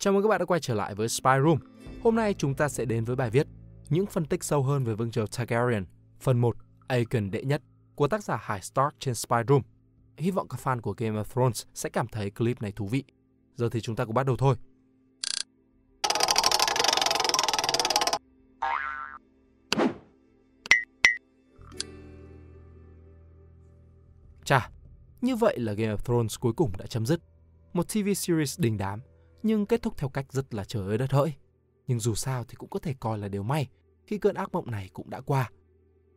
Chào mừng các bạn đã quay trở lại với Spy Room. Hôm nay chúng ta sẽ đến với bài viết những phân tích sâu hơn về vương triều Targaryen, phần 1, Aegon đệ nhất của tác giả Hải Stark trên Spy Room. Hy vọng các fan của Game of Thrones sẽ cảm thấy clip này thú vị. Giờ thì chúng ta cũng bắt đầu thôi. Chà, như vậy là Game of Thrones cuối cùng đã chấm dứt. Một TV series đình đám, nhưng kết thúc theo cách rất là trời ơi đất hỡi. Nhưng dù sao thì cũng có thể coi là điều may khi cơn ác mộng này cũng đã qua.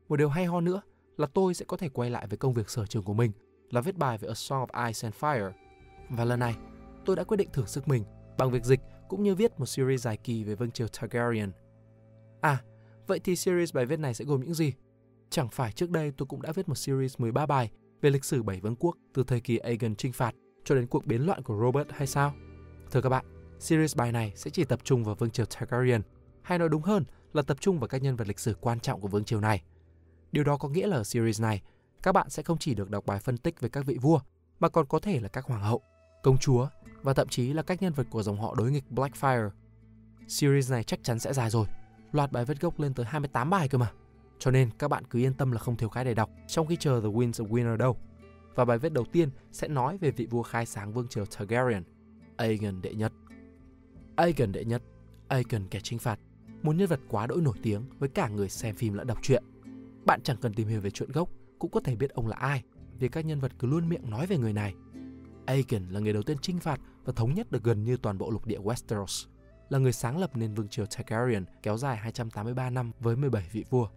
Một điều hay ho nữa là tôi sẽ có thể quay lại với công việc sở trường của mình là viết bài về A Song of Ice and Fire. Và lần này, tôi đã quyết định thử sức mình bằng việc dịch cũng như viết một series dài kỳ về vương triều Targaryen. À, vậy thì series bài viết này sẽ gồm những gì? Chẳng phải trước đây tôi cũng đã viết một series 13 bài về lịch sử bảy vương quốc từ thời kỳ Aegon chinh phạt cho đến cuộc biến loạn của Robert hay sao? Thưa các bạn, series bài này sẽ chỉ tập trung vào vương triều Targaryen, hay nói đúng hơn là tập trung vào các nhân vật lịch sử quan trọng của vương triều này. Điều đó có nghĩa là ở series này, các bạn sẽ không chỉ được đọc bài phân tích về các vị vua, mà còn có thể là các hoàng hậu, công chúa và thậm chí là các nhân vật của dòng họ đối nghịch Blackfire. Series này chắc chắn sẽ dài rồi, loạt bài viết gốc lên tới 28 bài cơ mà. Cho nên các bạn cứ yên tâm là không thiếu cái để đọc trong khi chờ The Winds of Winter đâu. Và bài viết đầu tiên sẽ nói về vị vua khai sáng vương triều Targaryen, Aegon đệ nhất. Aegon đệ nhất, Aegon kẻ chinh phạt, một nhân vật quá đỗi nổi tiếng với cả người xem phim lẫn đọc truyện. Bạn chẳng cần tìm hiểu về chuyện gốc cũng có thể biết ông là ai vì các nhân vật cứ luôn miệng nói về người này. Aegon là người đầu tiên chinh phạt và thống nhất được gần như toàn bộ lục địa Westeros, là người sáng lập nên vương triều Targaryen kéo dài 283 năm với 17 vị vua.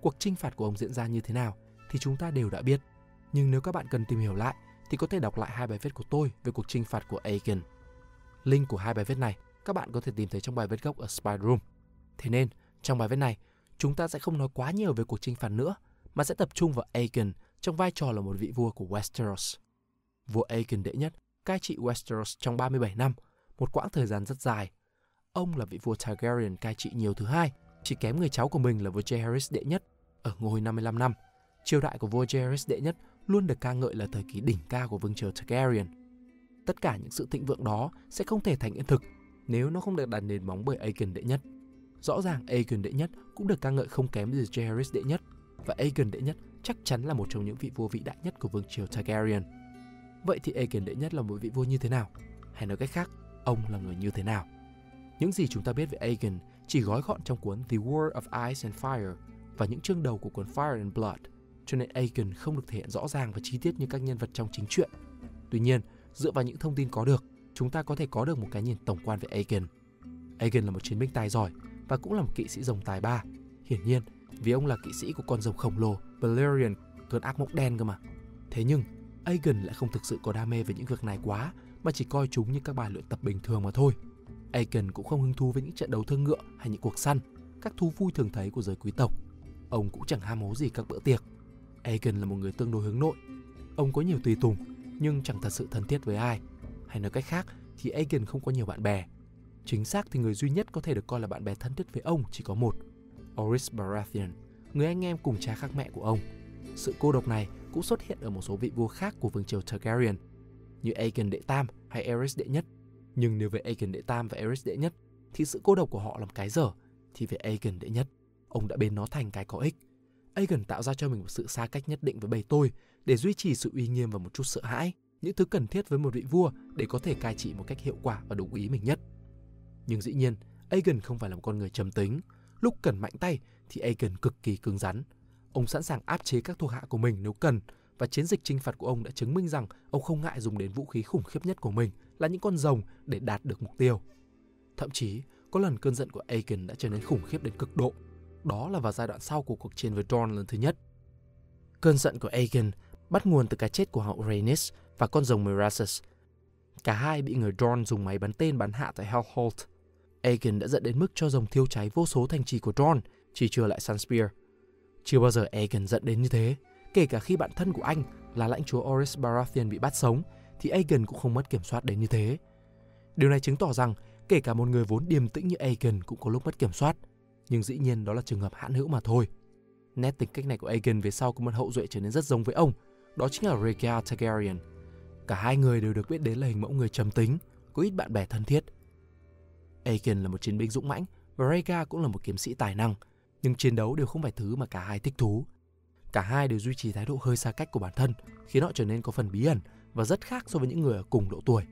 Cuộc chinh phạt của ông diễn ra như thế nào thì chúng ta đều đã biết. Nhưng nếu các bạn cần tìm hiểu lại thì có thể đọc lại hai bài viết của tôi về cuộc chinh phạt của Aegon. Link của hai bài viết này các bạn có thể tìm thấy trong bài viết gốc ở Spy Room. Thế nên, trong bài viết này, chúng ta sẽ không nói quá nhiều về cuộc chinh phạt nữa, mà sẽ tập trung vào Aegon trong vai trò là một vị vua của Westeros. Vua Aegon đệ nhất cai trị Westeros trong 37 năm, một quãng thời gian rất dài. Ông là vị vua Targaryen cai trị nhiều thứ hai, chỉ kém người cháu của mình là vua Jaehaerys đệ nhất ở ngôi 55 năm. Triều đại của vua Jaehaerys đệ nhất luôn được ca ngợi là thời kỳ đỉnh cao của vương triều Targaryen. Tất cả những sự thịnh vượng đó sẽ không thể thành hiện thực nếu nó không được đặt nền móng bởi Aegon đệ nhất. Rõ ràng Aegon đệ nhất cũng được ca ngợi không kém gì Jaehaerys đệ nhất và Aegon đệ nhất chắc chắn là một trong những vị vua vĩ đại nhất của vương triều Targaryen. Vậy thì Aegon đệ nhất là một vị vua như thế nào? Hay nói cách khác, ông là người như thế nào? Những gì chúng ta biết về Aegon chỉ gói gọn trong cuốn The War of Ice and Fire và những chương đầu của cuốn Fire and Blood, cho nên Aegon không được thể hiện rõ ràng và chi tiết như các nhân vật trong chính truyện. Tuy nhiên, dựa vào những thông tin có được, chúng ta có thể có được một cái nhìn tổng quan về Aegon. Aegon là một chiến binh tài giỏi và cũng là một kỵ sĩ rồng tài ba. Hiển nhiên, vì ông là kỵ sĩ của con rồng khổng lồ Valerian, cơn ác mộng đen cơ mà. Thế nhưng, Aegon lại không thực sự có đam mê về những việc này quá, mà chỉ coi chúng như các bài luyện tập bình thường mà thôi. Aegon cũng không hứng thú với những trận đấu thương ngựa hay những cuộc săn, các thú vui thường thấy của giới quý tộc. Ông cũng chẳng ham hố gì các bữa tiệc. Aegon là một người tương đối hướng nội. Ông có nhiều tùy tùng, nhưng chẳng thật sự thân thiết với ai. Hay nói cách khác thì Aegon không có nhiều bạn bè. Chính xác thì người duy nhất có thể được coi là bạn bè thân thiết với ông chỉ có một, Oris Baratheon, người anh em cùng cha khác mẹ của ông. Sự cô độc này cũng xuất hiện ở một số vị vua khác của vương triều Targaryen, như Aegon đệ tam hay Aerys đệ nhất. Nhưng nếu về Aegon đệ tam và Aerys đệ nhất thì sự cô độc của họ làm cái dở, thì về Aegon đệ nhất, ông đã biến nó thành cái có ích. Aegon tạo ra cho mình một sự xa cách nhất định với bầy tôi để duy trì sự uy nghiêm và một chút sợ hãi, những thứ cần thiết với một vị vua để có thể cai trị một cách hiệu quả và đúng ý mình nhất. Nhưng dĩ nhiên, Aegon không phải là một con người trầm tính. Lúc cần mạnh tay thì Aegon cực kỳ cứng rắn. Ông sẵn sàng áp chế các thuộc hạ của mình nếu cần và chiến dịch chinh phạt của ông đã chứng minh rằng ông không ngại dùng đến vũ khí khủng khiếp nhất của mình là những con rồng để đạt được mục tiêu. Thậm chí, có lần cơn giận của Aegon đã trở nên khủng khiếp đến cực độ. Đó là vào giai đoạn sau của cuộc chiến với Dorne lần thứ nhất. Cơn giận của Aegon bắt nguồn từ cái chết của hậu Rhaenys và con rồng Mirasus. Cả hai bị người Dorn dùng máy bắn tên bắn hạ tại Hellholt. Aegon đã dẫn đến mức cho rồng thiêu cháy vô số thành trì của Dorn, chỉ trừ lại Sunspear. Chưa bao giờ Aegon giận đến như thế, kể cả khi bạn thân của anh là lãnh chúa Oris Baratheon bị bắt sống, thì Aegon cũng không mất kiểm soát đến như thế. Điều này chứng tỏ rằng kể cả một người vốn điềm tĩnh như Aegon cũng có lúc mất kiểm soát, nhưng dĩ nhiên đó là trường hợp hạn hữu mà thôi. Nét tính cách này của Aegon về sau có một hậu duệ trở nên rất giống với ông, đó chính là Rhaegar Targaryen. Cả hai người đều được biết đến là hình mẫu người trầm tính, có ít bạn bè thân thiết. Aegon là một chiến binh dũng mãnh và Rhaegar cũng là một kiếm sĩ tài năng, nhưng chiến đấu đều không phải thứ mà cả hai thích thú. Cả hai đều duy trì thái độ hơi xa cách của bản thân, khiến họ trở nên có phần bí ẩn và rất khác so với những người ở cùng độ tuổi.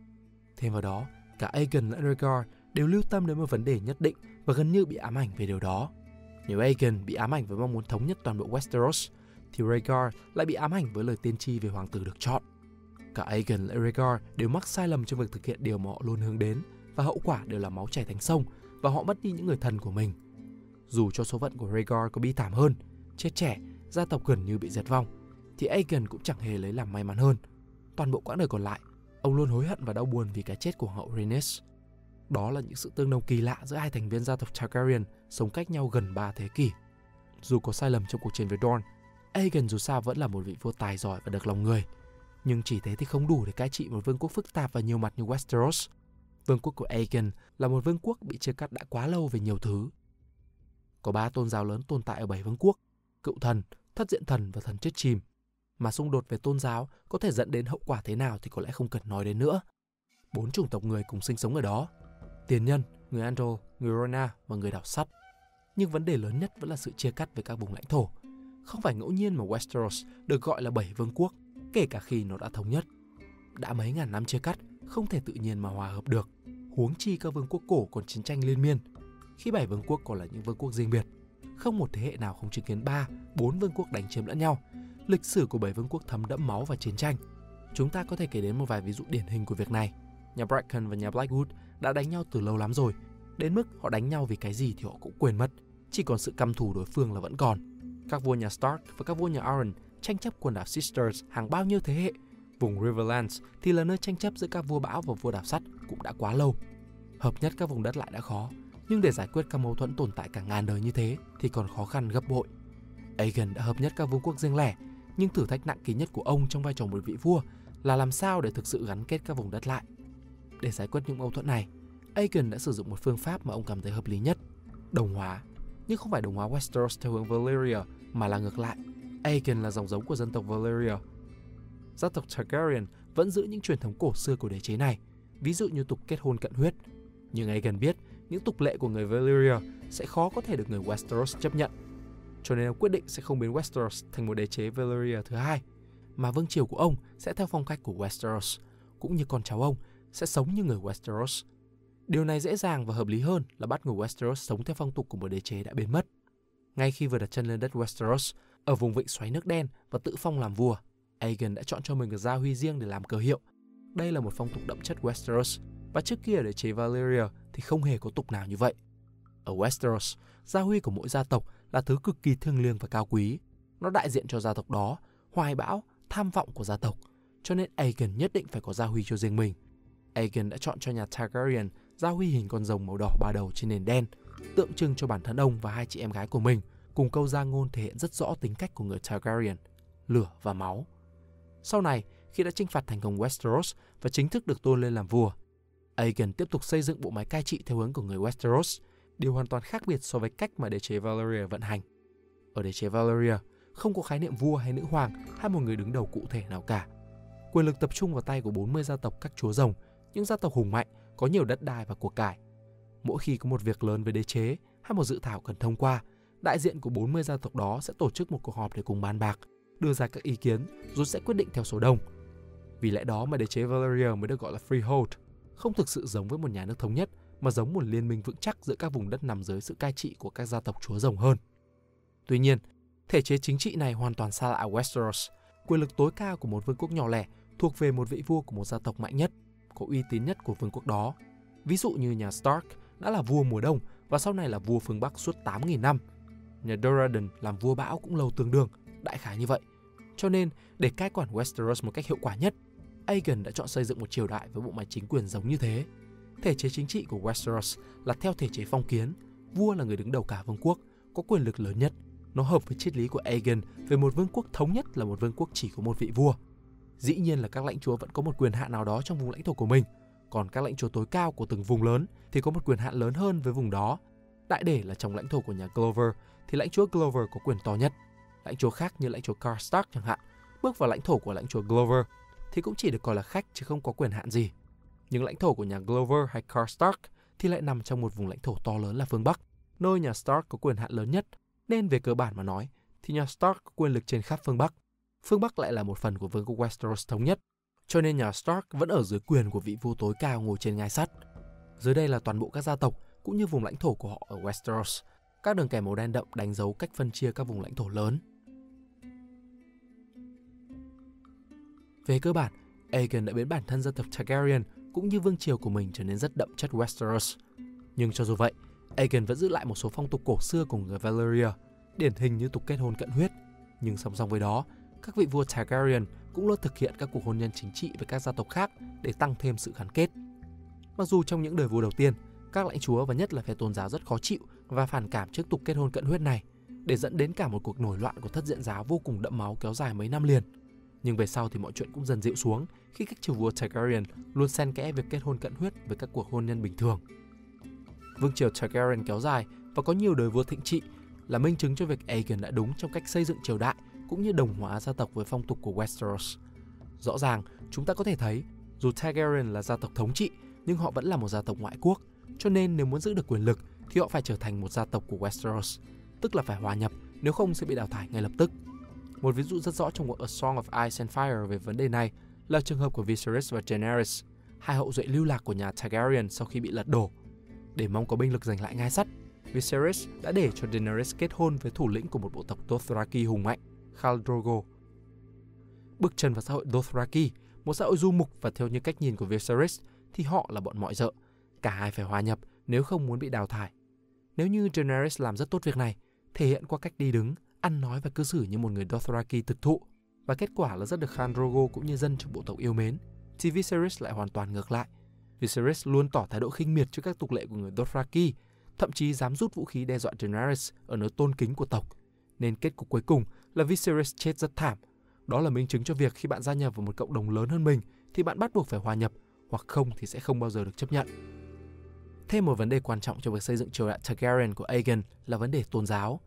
Thêm vào đó, cả Aegon lẫn Rhaegar đều lưu tâm đến một vấn đề nhất định và gần như bị ám ảnh về điều đó. Nếu Aegon bị ám ảnh với mong muốn thống nhất toàn bộ Westeros, thì Rhaegar lại bị ám ảnh với lời tiên tri về hoàng tử được chọn. Cả Aegon lẫn Rhaegar đều mắc sai lầm trong việc thực hiện điều mà họ luôn hướng đến và hậu quả đều là máu chảy thành sông và họ mất đi những người thân của mình. Dù cho số phận của Rhaegar có bi thảm hơn, chết trẻ, gia tộc gần như bị diệt vong, thì Aegon cũng chẳng hề lấy làm may mắn hơn. Toàn bộ quãng đời còn lại, ông luôn hối hận và đau buồn vì cái chết của hậu Rhaenys. Đó là những sự tương đồng kỳ lạ giữa hai thành viên gia tộc Targaryen sống cách nhau gần 3 thế kỷ. Dù có sai lầm trong cuộc chiến với Dorne, Aegon dù sao vẫn là một vị vua tài giỏi và được lòng người. Nhưng chỉ thế thì không đủ để cai trị một vương quốc phức tạp và nhiều mặt như Westeros. Vương quốc của Aegon là một vương quốc bị chia cắt đã quá lâu về nhiều thứ. Có ba tôn giáo lớn tồn tại ở bảy vương quốc, cựu thần, thất diện thần và thần chết chìm. Mà xung đột về tôn giáo có thể dẫn đến hậu quả thế nào thì có lẽ không cần nói đến nữa. Bốn chủng tộc người cùng sinh sống ở đó. Tiền nhân, người Andro, người Rona và người đảo sắt. Nhưng vấn đề lớn nhất vẫn là sự chia cắt về các vùng lãnh thổ. Không phải ngẫu nhiên mà Westeros được gọi là bảy vương quốc, kể cả khi nó đã thống nhất. Đã mấy ngàn năm chia cắt, không thể tự nhiên mà hòa hợp được. Huống chi các vương quốc cổ còn chiến tranh liên miên. Khi bảy vương quốc còn là những vương quốc riêng biệt, không một thế hệ nào không chứng kiến ba, bốn vương quốc đánh chiếm lẫn nhau. Lịch sử của bảy vương quốc thấm đẫm máu và chiến tranh. Chúng ta có thể kể đến một vài ví dụ điển hình của việc này. Nhà Bracken và nhà Blackwood đã đánh nhau từ lâu lắm rồi, đến mức họ đánh nhau vì cái gì thì họ cũng quên mất, chỉ còn sự căm thù đối phương là vẫn còn. Các vua nhà Stark và các vua nhà Arryn tranh chấp quần đảo Sisters hàng bao nhiêu thế hệ. Vùng Riverlands thì là nơi tranh chấp giữa các vua bão và vua đảo sắt cũng đã quá lâu. Hợp nhất các vùng đất lại đã khó, nhưng để giải quyết các mâu thuẫn tồn tại cả ngàn đời như thế thì còn khó khăn gấp bội. Aegon đã hợp nhất các vương quốc riêng lẻ, nhưng thử thách nặng ký nhất của ông trong vai trò một vị vua là làm sao để thực sự gắn kết các vùng đất lại. Để giải quyết những mâu thuẫn này, Aegon đã sử dụng một phương pháp mà ông cảm thấy hợp lý nhất, đồng hóa. Nhưng không phải đồng hóa Westeros theo hướng Valyria mà là ngược lại. Aegon là dòng giống của dân tộc Valyria. Gia tộc Targaryen vẫn giữ những truyền thống cổ xưa của đế chế này, ví dụ như tục kết hôn cận huyết. Nhưng Aegon biết những tục lệ của người Valyria sẽ khó có thể được người Westeros chấp nhận. Cho nên ông quyết định sẽ không biến Westeros thành một đế chế Valyria thứ hai, mà vương triều của ông sẽ theo phong cách của Westeros, cũng như con cháu ông sẽ sống như người Westeros. Điều này dễ dàng và hợp lý hơn là bắt người Westeros sống theo phong tục của một đế chế đã biến mất. Ngay khi vừa đặt chân lên đất Westeros, ở vùng vịnh xoáy nước đen và tự phong làm vua, Aegon đã chọn cho mình một gia huy riêng để làm cờ hiệu. Đây là một phong tục đậm chất Westeros, và trước kia để chế Valyria thì không hề có tục nào như vậy. Ở Westeros, gia huy của mỗi gia tộc là thứ cực kỳ thiêng liêng và cao quý. Nó đại diện cho gia tộc đó, hoài bão, tham vọng của gia tộc, cho nên Aegon nhất định phải có gia huy cho riêng mình. Aegon đã chọn cho nhà Targaryen gia huy hình con rồng màu đỏ ba đầu trên nền đen, tượng trưng cho bản thân ông và hai chị em gái của mình, cùng câu gia ngôn thể hiện rất rõ tính cách của người Targaryen, lửa và máu. Sau này, khi đã chinh phạt thành công Westeros và chính thức được tôn lên làm vua, Aegon tiếp tục xây dựng bộ máy cai trị theo hướng của người Westeros, điều hoàn toàn khác biệt so với cách mà đế chế Valyria vận hành. Ở đế chế Valyria, không có khái niệm vua hay nữ hoàng hay một người đứng đầu cụ thể nào cả. Quyền lực tập trung vào tay của 40 gia tộc các chúa rồng, những gia tộc hùng mạnh, có nhiều đất đai và của cải. Mỗi khi có một việc lớn về đế chế hay một dự thảo cần thông qua, đại diện của 40 gia tộc đó sẽ tổ chức một cuộc họp để cùng bàn bạc, đưa ra các ý kiến rồi sẽ quyết định theo số đông. Vì lẽ đó mà đế chế Valyria mới được gọi là freehold, không thực sự giống với một nhà nước thống nhất mà giống một liên minh vững chắc giữa các vùng đất nằm dưới sự cai trị của các gia tộc chúa rồng hơn. Tuy nhiên, thể chế chính trị này hoàn toàn xa lạ Westeros. Quyền lực tối cao của một vương quốc nhỏ lẻ thuộc về một vị vua của một gia tộc mạnh nhất, có uy tín nhất của vương quốc đó. Ví dụ như nhà Stark đã là vua mùa đông và sau này là vua phương Bắc suốt 8.000 năm. Nhà Doradin làm vua bão cũng lâu tương đương, đại khái như vậy. Cho nên, để cai quản Westeros một cách hiệu quả nhất, Aegon đã chọn xây dựng một triều đại với bộ máy chính quyền giống như thế. Thể chế chính trị của Westeros là theo thể chế phong kiến, vua là người đứng đầu cả vương quốc, có quyền lực lớn nhất. Nó hợp với triết lý của Aegon về một vương quốc thống nhất là một vương quốc chỉ có một vị vua. Dĩ nhiên là các lãnh chúa vẫn có một quyền hạn nào đó trong vùng lãnh thổ của mình, còn các lãnh chúa tối cao của từng vùng lớn thì có một quyền hạn lớn hơn với vùng đó. Đại để là trong lãnh thổ của nhà Glover thì lãnh chúa Glover có quyền to nhất. Lãnh chúa khác như lãnh chúa Karstark chẳng hạn, bước vào lãnh thổ của lãnh chúa Glover thì cũng chỉ được coi là khách chứ không có quyền hạn gì. Nhưng lãnh thổ của nhà Glover hay Karstark thì lại nằm trong một vùng lãnh thổ to lớn là phương Bắc, nơi nhà Stark có quyền hạn lớn nhất, nên về cơ bản mà nói thì nhà Stark có quyền lực trên khắp phương Bắc. Phương Bắc lại là một phần của vương quốc Westeros thống nhất, cho nên nhà Stark vẫn ở dưới quyền của vị vua tối cao ngồi trên ngai sắt. Dưới đây là toàn bộ các gia tộc cũng như vùng lãnh thổ của họ ở Westeros. Các đường kẻ màu đen đậm đánh dấu cách phân chia các vùng lãnh thổ lớn. Về cơ bản, Aegon đã biến bản thân dân tộc Targaryen cũng như vương triều của mình trở nên rất đậm chất Westeros. Nhưng cho dù vậy, Aegon vẫn giữ lại một số phong tục cổ xưa của người Valyria, điển hình như tục kết hôn cận huyết. Nhưng song song với đó, các vị vua Targaryen cũng luôn thực hiện các cuộc hôn nhân chính trị với các gia tộc khác để tăng thêm sự gắn kết. Mặc dù trong những đời vua đầu tiên, các lãnh chúa và nhất là phe tôn giáo rất khó chịu và phản cảm trước tục kết hôn cận huyết này, để dẫn đến cả một cuộc nổi loạn của thất diện giáo vô cùng đẫm máu kéo dài mấy năm liền. Nhưng về sau thì mọi chuyện cũng dần dịu xuống khi các triều vua Targaryen luôn xen kẽ việc kết hôn cận huyết với các cuộc hôn nhân bình thường. Vương triều Targaryen kéo dài và có nhiều đời vua thịnh trị là minh chứng cho việc Aegon đã đúng trong cách xây dựng triều đại cũng như đồng hóa gia tộc với phong tục của Westeros. Rõ ràng, chúng ta có thể thấy dù Targaryen là gia tộc thống trị nhưng họ vẫn là một gia tộc ngoại quốc, cho nên nếu muốn giữ được quyền lực thì họ phải trở thành một gia tộc của Westeros, tức là phải hòa nhập, nếu không sẽ bị đào thải ngay lập tức. Một ví dụ rất rõ trong A Song of Ice and Fire về vấn đề này là trường hợp của Viserys và Daenerys, hai hậu duệ lưu lạc của nhà Targaryen sau khi bị lật đổ. Để mong có binh lực giành lại ngai sắt, Viserys đã để cho Daenerys kết hôn với thủ lĩnh của một bộ tộc Dothraki hùng mạnh, Khal Drogo. Bước chân vào xã hội Dothraki, một xã hội du mục và theo những cách nhìn của Viserys thì họ là bọn mọi dợ. Cả hai phải hòa nhập nếu không muốn bị đào thải. Nếu như Daenerys làm rất tốt việc này, thể hiện qua cách đi đứng, ăn nói và cư xử như một người Dothraki thực thụ, và kết quả là rất được Khal Drogo cũng như dân trong bộ tộc yêu mến, thì Viserys lại hoàn toàn ngược lại. Viserys luôn tỏ thái độ khinh miệt trước các tục lệ của người Dothraki, thậm chí dám rút vũ khí đe dọa Daenerys ở nơi tôn kính của tộc. Nên kết cục cuối cùng là Viserys chết rất thảm. Đó là minh chứng cho việc khi bạn gia nhập vào một cộng đồng lớn hơn mình thì bạn bắt buộc phải hòa nhập, hoặc không thì sẽ không bao giờ được chấp nhận. Thêm một vấn đề quan trọng trong việc xây dựng triều đại Targaryen của Aegon là vấn đề tôn giáo.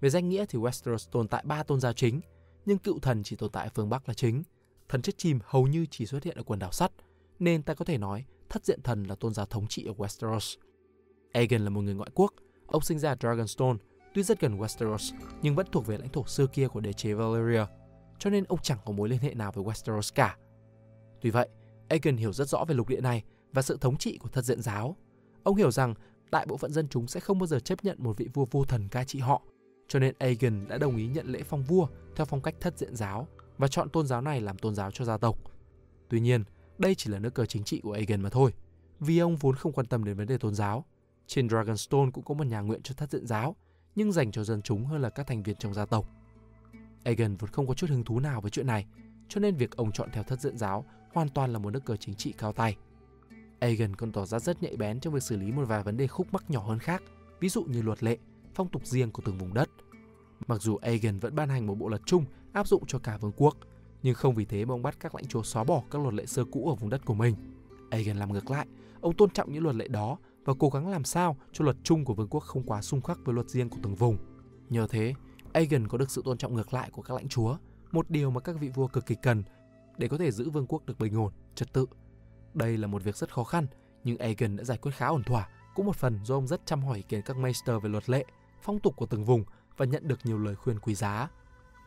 Về danh nghĩa thì Westeros tồn tại ba tôn giáo chính, nhưng cựu thần chỉ tồn tại ở phương Bắc là chính. Thần chết chìm hầu như chỉ xuất hiện ở quần đảo sắt, nên ta có thể nói thất diện thần là tôn giáo thống trị ở Westeros. Aegon là một người ngoại quốc, ông sinh ra Dragonstone, tuy rất gần Westeros nhưng vẫn thuộc về lãnh thổ xưa kia của đế chế Valyria, cho nên ông chẳng có mối liên hệ nào với Westeros cả. Tuy vậy, Aegon hiểu rất rõ về lục địa này và sự thống trị của thất diện giáo. Ông hiểu rằng đại bộ phận dân chúng sẽ không bao giờ chấp nhận một vị vua vô thần cai trị họ, cho nên Aegon đã đồng ý nhận lễ phong vua theo phong cách thất diện giáo và chọn tôn giáo này làm tôn giáo cho gia tộc. Tuy nhiên, đây chỉ là nước cờ chính trị của Aegon mà thôi, vì ông vốn không quan tâm đến vấn đề tôn giáo. Trên Dragonstone cũng có một nhà nguyện cho thất diện giáo, nhưng dành cho dân chúng hơn là các thành viên trong gia tộc. Aegon vốn không có chút hứng thú nào với chuyện này, cho nên việc ông chọn theo thất diện giáo hoàn toàn là một nước cờ chính trị cao tay. Aegon còn tỏ ra rất nhạy bén trong việc xử lý một vài vấn đề khúc mắc nhỏ hơn khác, ví dụ như luật lệ, phong tục riêng của từng vùng đất. Mặc dù Aegon vẫn ban hành một bộ luật chung áp dụng cho cả vương quốc, nhưng không vì thế mà ông bắt các lãnh chúa xóa bỏ các luật lệ xưa cũ ở vùng đất của mình. Aegon làm ngược lại, ông tôn trọng những luật lệ đó và cố gắng làm sao cho luật chung của vương quốc không quá xung khắc với luật riêng của từng vùng. Nhờ thế, Aegon có được sự tôn trọng ngược lại của các lãnh chúa, một điều mà các vị vua cực kỳ cần để có thể giữ vương quốc được bình ổn, trật tự. Đây là một việc rất khó khăn, nhưng Aegon đã giải quyết khá ổn thỏa, cũng một phần do ông rất chăm hỏi ý kiến các maester về luật lệ, phong tục của từng vùng và nhận được nhiều lời khuyên quý giá.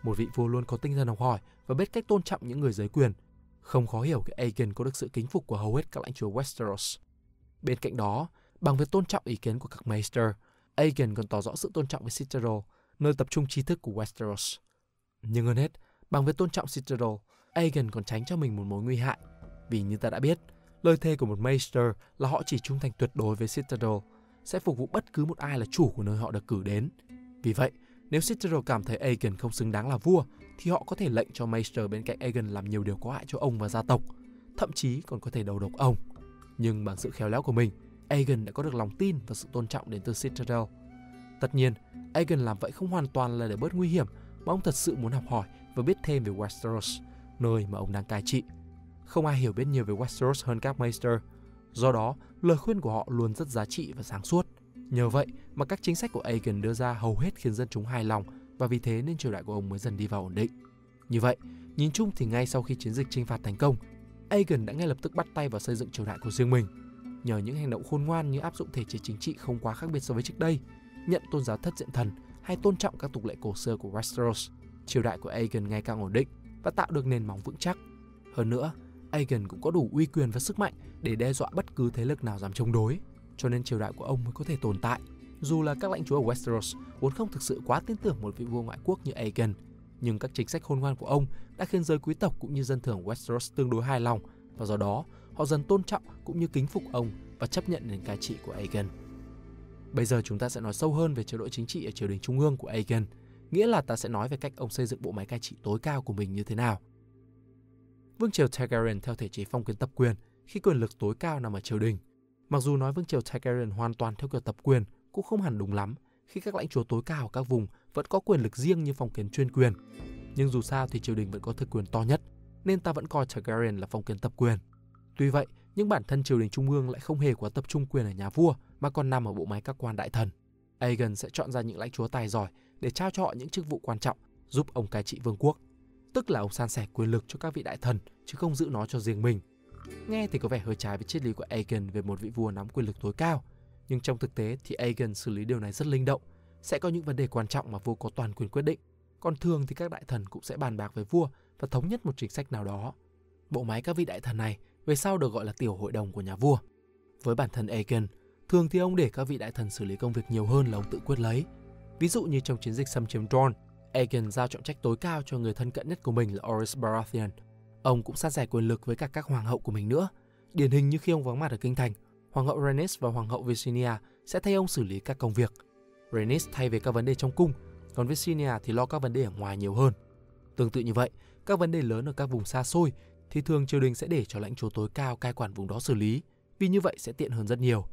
Một vị vua luôn có tinh thần học hỏi và biết cách tôn trọng những người giới quyền. Không khó hiểu cái Aegon có được sự kính phục của hầu hết các lãnh chúa Westeros. Bên cạnh đó, bằng việc tôn trọng ý kiến của các maester, Aegon còn tỏ rõ sự tôn trọng với Citadel, nơi tập trung tri thức của Westeros. Nhưng hơn hết, bằng việc tôn trọng Citadel, Aegon còn tránh cho mình một mối nguy hại. Vì như ta đã biết, lời thề của một Maester là họ chỉ trung thành tuyệt đối với Citadel, sẽ phục vụ bất cứ một ai là chủ của nơi họ được cử đến. Vì vậy, nếu Citadel cảm thấy Aegon không xứng đáng là vua, thì họ có thể lệnh cho Maester bên cạnh Aegon làm nhiều điều có hại cho ông và gia tộc, thậm chí còn có thể đầu độc ông. Nhưng bằng sự khéo léo của mình, Aegon đã có được lòng tin và sự tôn trọng đến từ Citadel. Tất nhiên, Aegon làm vậy không hoàn toàn là để bớt nguy hiểm, mà ông thật sự muốn học hỏi và biết thêm về Westeros nơi mà ông đang cai trị. Không ai hiểu biết nhiều về Westeros hơn các Maester, do đó lời khuyên của họ luôn rất giá trị và sáng suốt. Nhờ vậy mà các chính sách của Aegon đưa ra hầu hết khiến dân chúng hài lòng và vì thế nên triều đại của ông mới dần đi vào ổn định. Như vậy, nhìn chung thì ngay sau khi chiến dịch chinh phạt thành công, Aegon đã ngay lập tức bắt tay vào xây dựng triều đại của riêng mình nhờ những hành động khôn ngoan như áp dụng thể chế chính trị không quá khác biệt so với trước đây, nhận tôn giáo thất diện thần hay tôn trọng các tục lệ cổ xưa của Westeros, triều đại của Aegon ngày càng ổn định và tạo được nền móng vững chắc. Hơn nữa, Aegon cũng có đủ uy quyền và sức mạnh để đe dọa bất cứ thế lực nào dám chống đối, cho nên triều đại của ông mới có thể tồn tại. Dù là các lãnh chúa ở Westeros vốn không thực sự quá tin tưởng một vị vua ngoại quốc như Aegon, nhưng các chính sách khôn ngoan của ông đã khiến giới quý tộc cũng như dân thường Westeros tương đối hài lòng và do đó họ dần tôn trọng cũng như kính phục ông và chấp nhận nền cai trị của Aegon. Bây giờ chúng ta sẽ nói sâu hơn về chế độ chính trị ở triều đình trung ương của Aegon, nghĩa là ta sẽ nói về cách ông xây dựng bộ máy cai trị tối cao của mình như thế nào. Vương triều Targaryen theo thể chế phong kiến tập quyền khi quyền lực tối cao nằm ở triều đình. Mặc dù nói vương triều Targaryen hoàn toàn theo kiểu tập quyền cũng không hẳn đúng lắm khi các lãnh chúa tối cao ở các vùng vẫn có quyền lực riêng như phong kiến chuyên quyền. Nhưng dù sao thì triều đình vẫn có thực quyền to nhất, nên ta vẫn coi Targaryen là phong kiến tập quyền. Tuy vậy, nhưng bản thân triều đình trung ương lại không hề quá tập trung quyền ở nhà vua mà còn nằm ở bộ máy các quan đại thần. Aegon sẽ chọn ra những lãnh chúa tài giỏi để trao cho họ những chức vụ quan trọng, giúp ông cai trị vương quốc. Tức là ông san sẻ quyền lực cho các vị đại thần chứ không giữ nó cho riêng mình. Nghe thì có vẻ hơi trái với triết lý của Aegon về một vị vua nắm quyền lực tối cao, nhưng trong thực tế thì Aegon xử lý điều này rất linh động, sẽ có những vấn đề quan trọng mà vua có toàn quyền quyết định. Còn thường thì các đại thần cũng sẽ bàn bạc với vua và thống nhất một chính sách nào đó. Bộ máy các vị đại thần này về sau được gọi là tiểu hội đồng của nhà vua. Với bản thân Aegon, thường thì ông để các vị đại thần xử lý công việc nhiều hơn là ông tự quyết lấy. Ví dụ như trong chiến dịch xâm chiếm Dorne, Aegon giao trọng trách tối cao cho người thân cận nhất của mình là Oris Baratheon. Ông cũng sát giải quyền lực với cả các hoàng hậu của mình nữa. Điển hình như khi ông vắng mặt ở kinh thành, hoàng hậu Rhaenys và hoàng hậu Visenya sẽ thay ông xử lý các công việc. Rhaenys thay về các vấn đề trong cung, còn Visenya thì lo các vấn đề ở ngoài nhiều hơn. Tương tự như vậy, các vấn đề lớn ở các vùng xa xôi thì thường triều đình sẽ để cho lãnh chúa tối cao cai quản vùng đó xử lý, vì như vậy sẽ tiện hơn rất nhiều.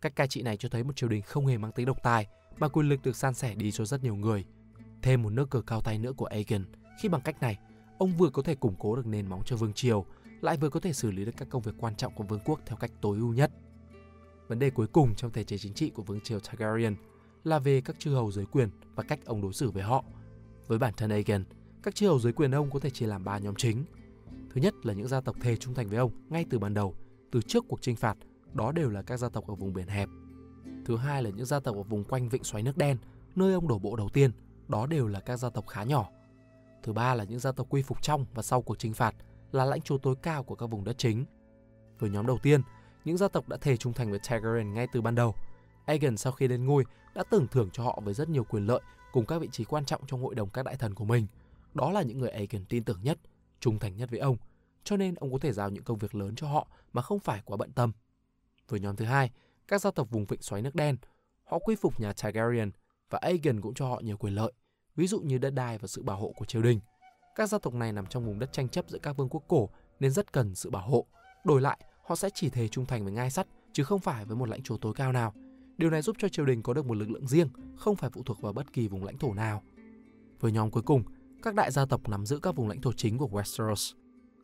Cách cai trị này cho thấy một triều đình không hề mang tính độc tài, mà quyền lực được san sẻ đi cho rất nhiều người. Thêm một nước cờ cao tay nữa của Aegon, khi bằng cách này, ông vừa có thể củng cố được nền móng cho vương triều, lại vừa có thể xử lý được các công việc quan trọng của vương quốc theo cách tối ưu nhất. Vấn đề cuối cùng trong thể chế chính trị của vương triều Targaryen là về các chư hầu dưới quyền và cách ông đối xử với họ. Với bản thân Aegon, các chư hầu dưới quyền ông có thể chia làm ba nhóm chính. Thứ nhất là những gia tộc thề trung thành với ông ngay từ ban đầu, từ trước cuộc chinh phạt, đó đều là các gia tộc ở vùng biển hẹp. Thứ hai là những gia tộc ở vùng quanh vịnh xoáy nước đen, nơi ông đổ bộ đầu tiên, đó đều là các gia tộc khá nhỏ. Thứ ba là những gia tộc quy phục trong và sau cuộc chinh phạt, là lãnh chúa tối cao của các vùng đất chính. Với nhóm đầu tiên, những gia tộc đã thề trung thành với Targaryen ngay từ ban đầu. Aegon sau khi lên ngôi đã tưởng thưởng cho họ với rất nhiều quyền lợi cùng các vị trí quan trọng trong hội đồng các đại thần của mình. Đó là những người Aegon tin tưởng nhất, trung thành nhất với ông, cho nên ông có thể giao những công việc lớn cho họ mà không phải quá bận tâm. Với nhóm thứ hai, các gia tộc vùng vịnh xoáy nước đen, họ quy phục nhà Targaryen và Aegon cũng cho họ nhiều quyền lợi, ví dụ như đất đai và sự bảo hộ của triều đình. Các gia tộc này nằm trong vùng đất tranh chấp giữa các vương quốc cổ nên rất cần sự bảo hộ. Đổi lại, họ sẽ chỉ thề trung thành với ngai sắt chứ không phải với một lãnh chúa tối cao nào. Điều này giúp cho triều đình có được một lực lượng riêng, không phải phụ thuộc vào bất kỳ vùng lãnh thổ nào. Với nhóm cuối cùng, các đại gia tộc nắm giữ các vùng lãnh thổ chính của Westeros.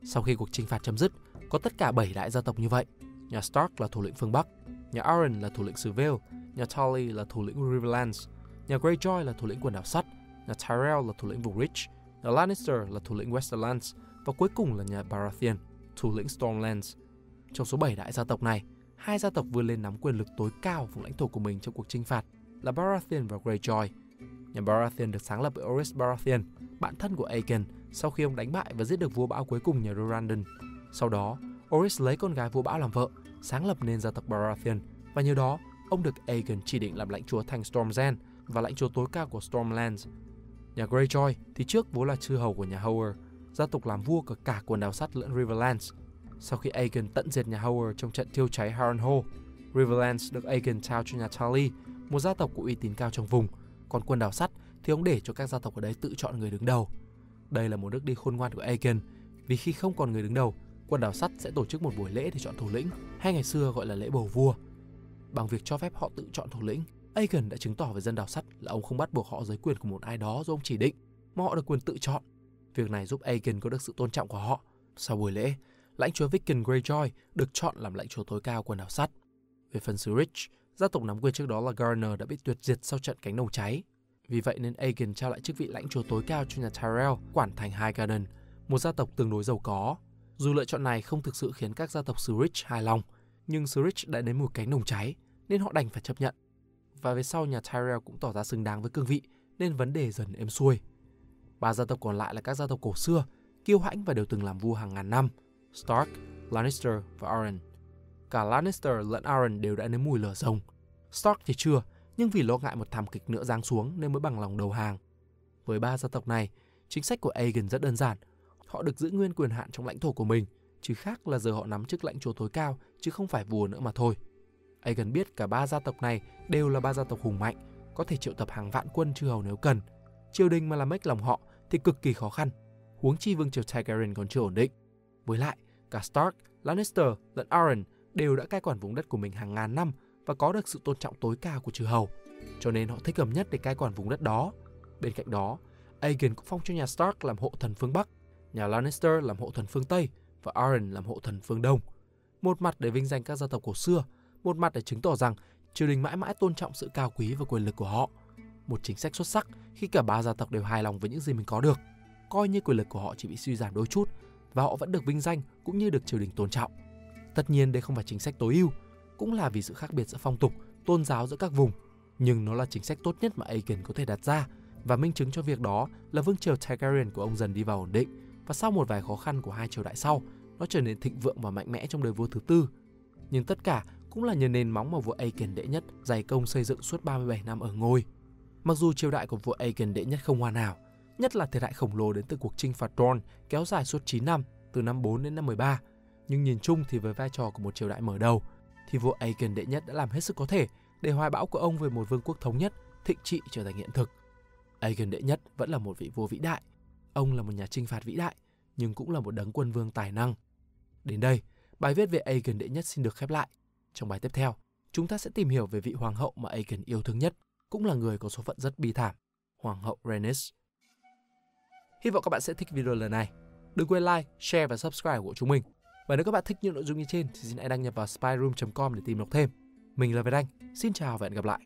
Sau khi cuộc chinh phạt chấm dứt, có tất cả 7 đại gia tộc như vậy. Nhà Stark là thủ lĩnh phương Bắc, nhà Arryn là thủ lĩnh xứ Vale, nhà Tully là thủ lĩnh Riverlands, nhà Greyjoy là thủ lĩnh quần đảo sắt, nhà Tyrell là thủ lĩnh vùng Reach, nhà Lannister là thủ lĩnh Westerlands và cuối cùng là nhà Baratheon, thủ lĩnh Stormlands. Trong số 7 đại gia tộc này, hai gia tộc vươn lên nắm quyền lực tối cao vùng lãnh thổ của mình trong cuộc chinh phạt là Baratheon và Greyjoy. Nhà Baratheon được sáng lập bởi Oris Baratheon, bạn thân của Aegon, sau khi ông đánh bại và giết được vua bão cuối cùng nhà Durrandon. Sau đó, Oris lấy con gái vua bão làm vợ, sáng lập nên gia tộc Baratheon và nhờ đó ông được Aegon chỉ định làm lãnh chúa thành Stormzen và lãnh chúa tối cao của Stormlands. Nhà Greyjoy thì trước vốn là chư hầu của nhà Howard, gia tộc làm vua của cả quần đảo sắt lẫn Riverlands. Sau khi Aegon tận diệt nhà Howard trong trận thiêu cháy Harrenhal, Riverlands được Aegon trao cho nhà Tully, một gia tộc có uy tín cao trong vùng. Còn quần đảo sắt thì ông để cho các gia tộc ở đấy tự chọn người đứng đầu. Đây là một nước đi khôn ngoan của Aegon, vì khi không còn người đứng đầu, quần đảo sắt sẽ tổ chức một buổi lễ để chọn thủ lĩnh, hay ngày xưa gọi là lễ bầu vua. Bằng việc cho phép họ tự chọn thủ lĩnh, Aegon đã chứng tỏ với dân đảo sắt là ông không bắt buộc họ dưới quyền của một ai đó do ông chỉ định, mà họ được quyền tự chọn. Việc này giúp Aegon có được sự tôn trọng của họ. Sau buổi lễ, lãnh chúa Vicken Greyjoy được chọn làm lãnh chúa tối cao quân đảo sắt. Về phần xứ Rich, gia tộc nắm quyền trước đó là Garner đã bị tuyệt diệt sau trận cánh đồng cháy. Vì vậy nên Aegon trao lại chức vị lãnh chúa tối cao cho nhà Tyrell quản thành Highgarden, một gia tộc tương đối giàu có. Dù lựa chọn này không thực sự khiến các gia tộc xứ Rich hài lòng, nhưng Srich đã đến một cánh nồng cháy nên họ đành phải chấp nhận. Và về sau nhà Tyrell cũng tỏ ra xứng đáng với cương vị nên vấn đề dần êm xuôi. Ba gia tộc còn lại là các gia tộc cổ xưa, kiêu hãnh và đều từng làm vua hàng ngàn năm, Stark, Lannister và Arryn. Cả Lannister lẫn Arryn đều đã nếm mùi lửa rồng. Stark thì chưa, nhưng vì lo ngại một thảm kịch nữa giáng xuống nên mới bằng lòng đầu hàng. Với ba gia tộc này, chính sách của Aegon rất đơn giản. Họ được giữ nguyên quyền hạn trong lãnh thổ của mình, chứ khác là giờ họ nắm chức lãnh chúa tối cao chứ không phải vua nữa mà thôi. Aegon biết cả ba gia tộc này đều là ba gia tộc hùng mạnh, có thể triệu tập hàng vạn quân chư hầu nếu cần. Triều đình mà làm ếch lòng họ thì cực kỳ khó khăn. Huống chi vương triều Targaryen còn chưa ổn định. Với lại, cả Stark, Lannister lẫn Arryn đều đã cai quản vùng đất của mình hàng ngàn năm và có được sự tôn trọng tối cao của chư hầu. Cho nên họ thích hợp nhất để cai quản vùng đất đó. Bên cạnh đó, Aegon cũng phong cho nhà Stark làm hộ thần phương Bắc, nhà Lannister làm hộ thần phương Tây và Arryn làm hộ thần phương Đông. Một mặt để vinh danh các gia tộc cổ xưa, một mặt để chứng tỏ rằng triều đình mãi mãi tôn trọng sự cao quý và quyền lực của họ. Một chính sách xuất sắc khi cả ba gia tộc đều hài lòng với những gì mình có được, coi như quyền lực của họ chỉ bị suy giảm đôi chút và họ vẫn được vinh danh cũng như được triều đình tôn trọng. Tất nhiên đây không phải chính sách tối ưu, cũng là vì sự khác biệt giữa phong tục, tôn giáo giữa các vùng, nhưng nó là chính sách tốt nhất mà Aegon có thể đặt ra và minh chứng cho việc đó là vương triều Targaryen của ông dần đi vào ổn định và sau một vài khó khăn của hai triều đại sau, nó trở nên thịnh vượng và mạnh mẽ trong đời vua thứ tư. Nhưng tất cả cũng là nhờ nền móng mà vua Aegon đệ nhất dày công xây dựng suốt 37 năm ở ngôi. Mặc dù triều đại của vua Aegon đệ nhất không hoàn hảo, nhất là thiệt hại khổng lồ đến từ cuộc chinh phạt Dorne kéo dài suốt 9 năm, từ năm 4 đến năm 13. Nhưng nhìn chung thì với vai trò của một triều đại mở đầu, thì vua Aegon đệ nhất đã làm hết sức có thể để hoài bão của ông về một vương quốc thống nhất, thịnh trị trở thành hiện thực. Aegon đệ nhất vẫn là một vị vua vĩ đại. Ông là một nhà chinh phạt vĩ đại, nhưng cũng là một đấng quân vương tài năng. Đến đây, bài viết về Aegon đệ nhất xin được khép lại. Trong bài tiếp theo, chúng ta sẽ tìm hiểu về vị hoàng hậu mà Aegon yêu thương nhất, cũng là người có số phận rất bi thảm, hoàng hậu Rhaenys. Hy vọng các bạn sẽ thích video lần này. Đừng quên like, share và subscribe của chúng mình. Và nếu các bạn thích những nội dung như trên thì xin hãy đăng nhập vào spyroom.com để tìm đọc thêm. Mình là Việt Anh, xin chào và hẹn gặp lại.